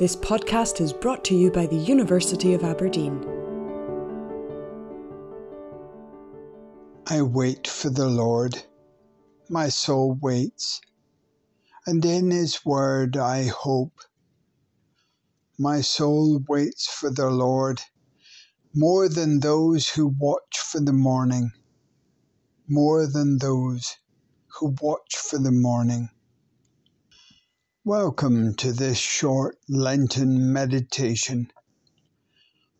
This podcast is brought to you by the University of Aberdeen. I wait for the Lord, my soul waits, and in His word I hope. My soul waits for the Lord more than those who watch for the morning, more than those who watch for the morning. Welcome to this short Lenten meditation.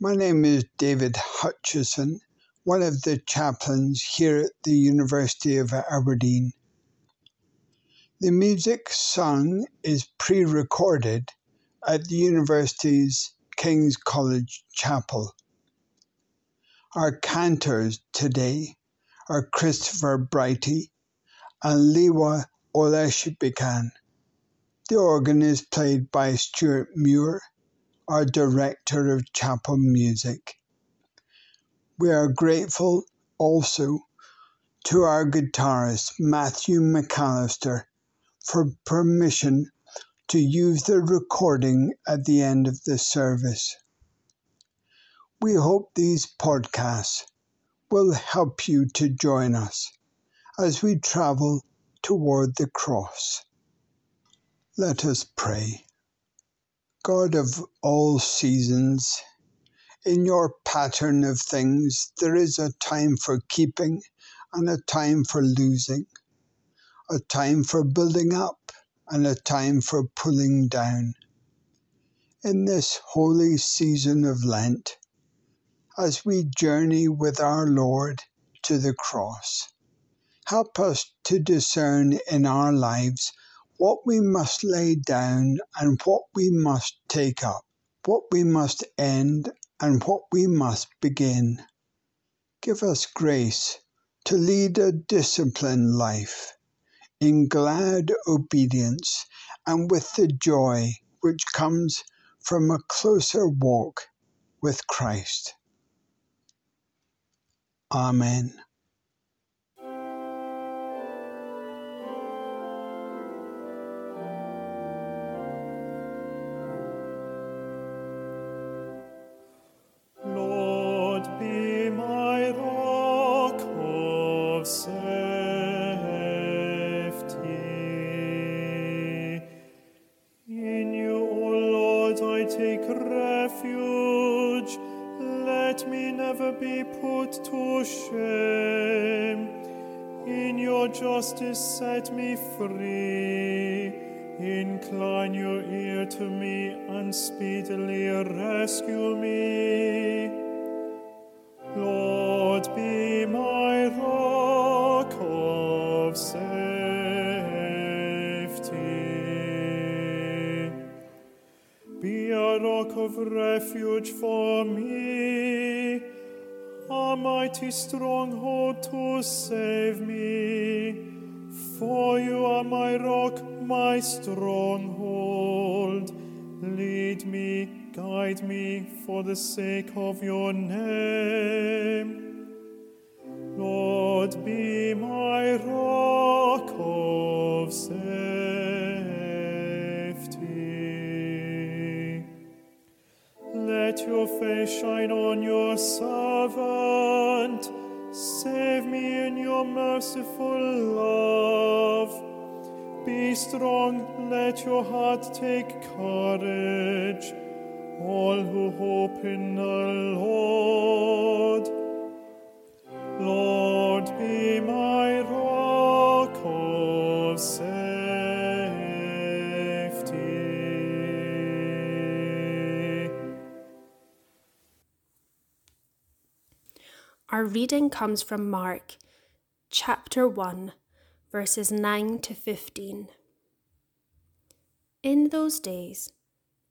My name is David Hutchison, one of the chaplains here at the University of Aberdeen. The music sung is pre recorded at the university's King's College Chapel. Our cantors today are Christopher Brighty and Liwa Oleshbikan. The organ is played by Stuart Muir, our Director of Chapel Music. We are grateful also to our guitarist Matthew McAllister for permission to use the recording at the end of the service. We hope these podcasts will help you to join us as we travel toward the cross. Let us pray. God of all seasons, in your pattern of things, there is a time for keeping and a time for losing, a time for building up and a time for pulling down. In this holy season of Lent, as we journey with our Lord to the cross, help us to discern in our lives what we must lay down and what we must take up, what we must end and what we must begin. Give us grace to lead a disciplined life in glad obedience and with the joy which comes from a closer walk with Christ. Amen. Justice set me free. Incline your ear to me and speedily rescue me. Lord, be my rock of safety. Be a rock of refuge for me a mighty stronghold to save me. For you are my rock, my stronghold. Lead me, guide me for the sake of your name. Lord, be my rock of safety. Let your face shine on your servant. Save me in your merciful love. Be strong, let your heart take courage. All who hope in the Lord. Lord, be my rock of safety. Our reading comes from Mark chapter 1, verses 9 to 15. In those days,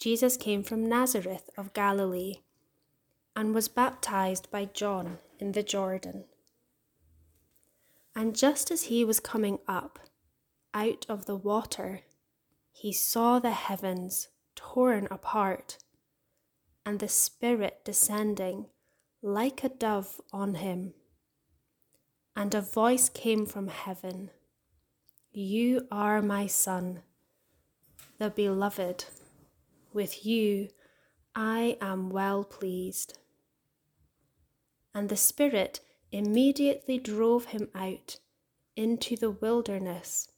Jesus came from Nazareth of Galilee and was baptized by John in the Jordan. And just as he was coming up out of the water, he saw the heavens torn apart and the Spirit descending like a dove on him. And a voice came from heaven You are my Son, the Beloved. with you I am well pleased. And the Spirit immediately drove him out into the wilderness.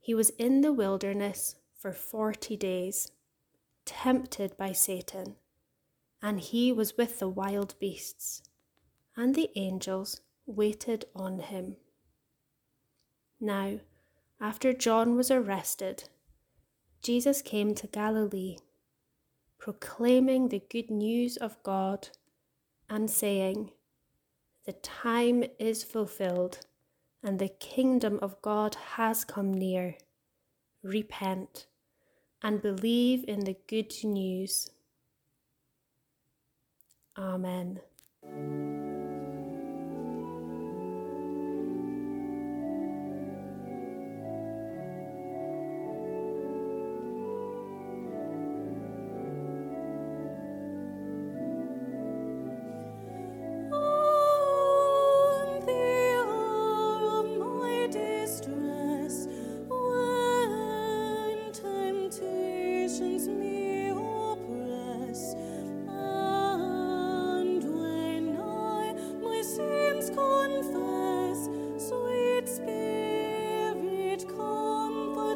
He was in the wilderness for forty days, tempted by Satan, and he was with the wild beasts, and the angels waited on him. Now, after John was arrested, Jesus came to Galilee, proclaiming the good news of God and saying, The time is fulfilled, and the kingdom of God has come near. Repent and believe in the good news. Amen.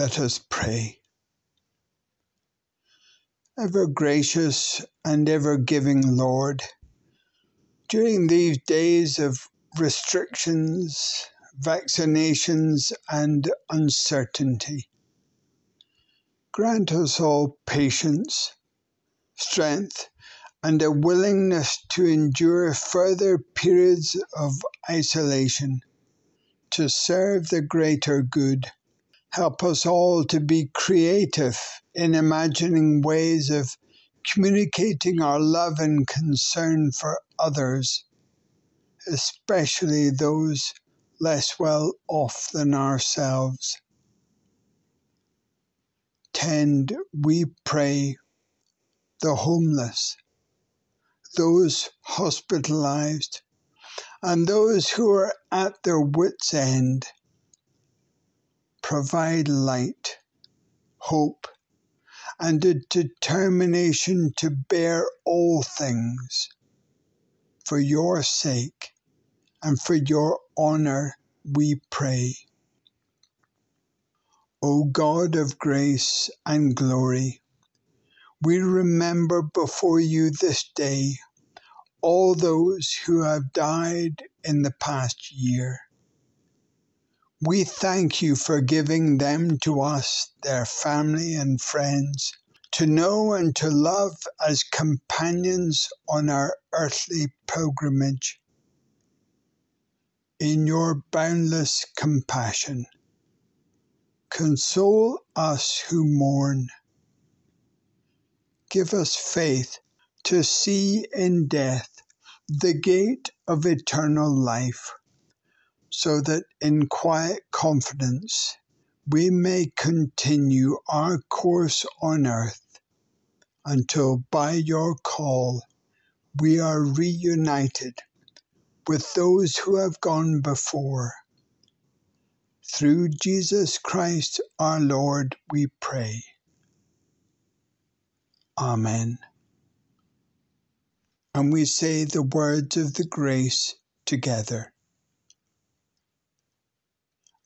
Let us pray. Ever gracious and ever giving Lord, during these days of restrictions, vaccinations, and uncertainty, grant us all patience, strength, and a willingness to endure further periods of isolation to serve the greater good help us all to be creative in imagining ways of communicating our love and concern for others, especially those less well off than ourselves. Tend, we pray, the homeless, those hospitalized, and those who are at their wits' end provide light, hope, and a determination to bear all things for your sake and for your honor, we pray. O God of grace and glory, we remember before you this day all those who have died in the past year we thank you for giving them to us, their family and friends, to know and to love as companions on our earthly pilgrimage. In your boundless compassion, console us who mourn. Give us faith to see in death the gate of eternal life, so that in quiet confidence we may continue our course on earth until by your call we are reunited with those who have gone before. Through Jesus Christ our Lord, we pray. Amen. And we say the words of the grace together.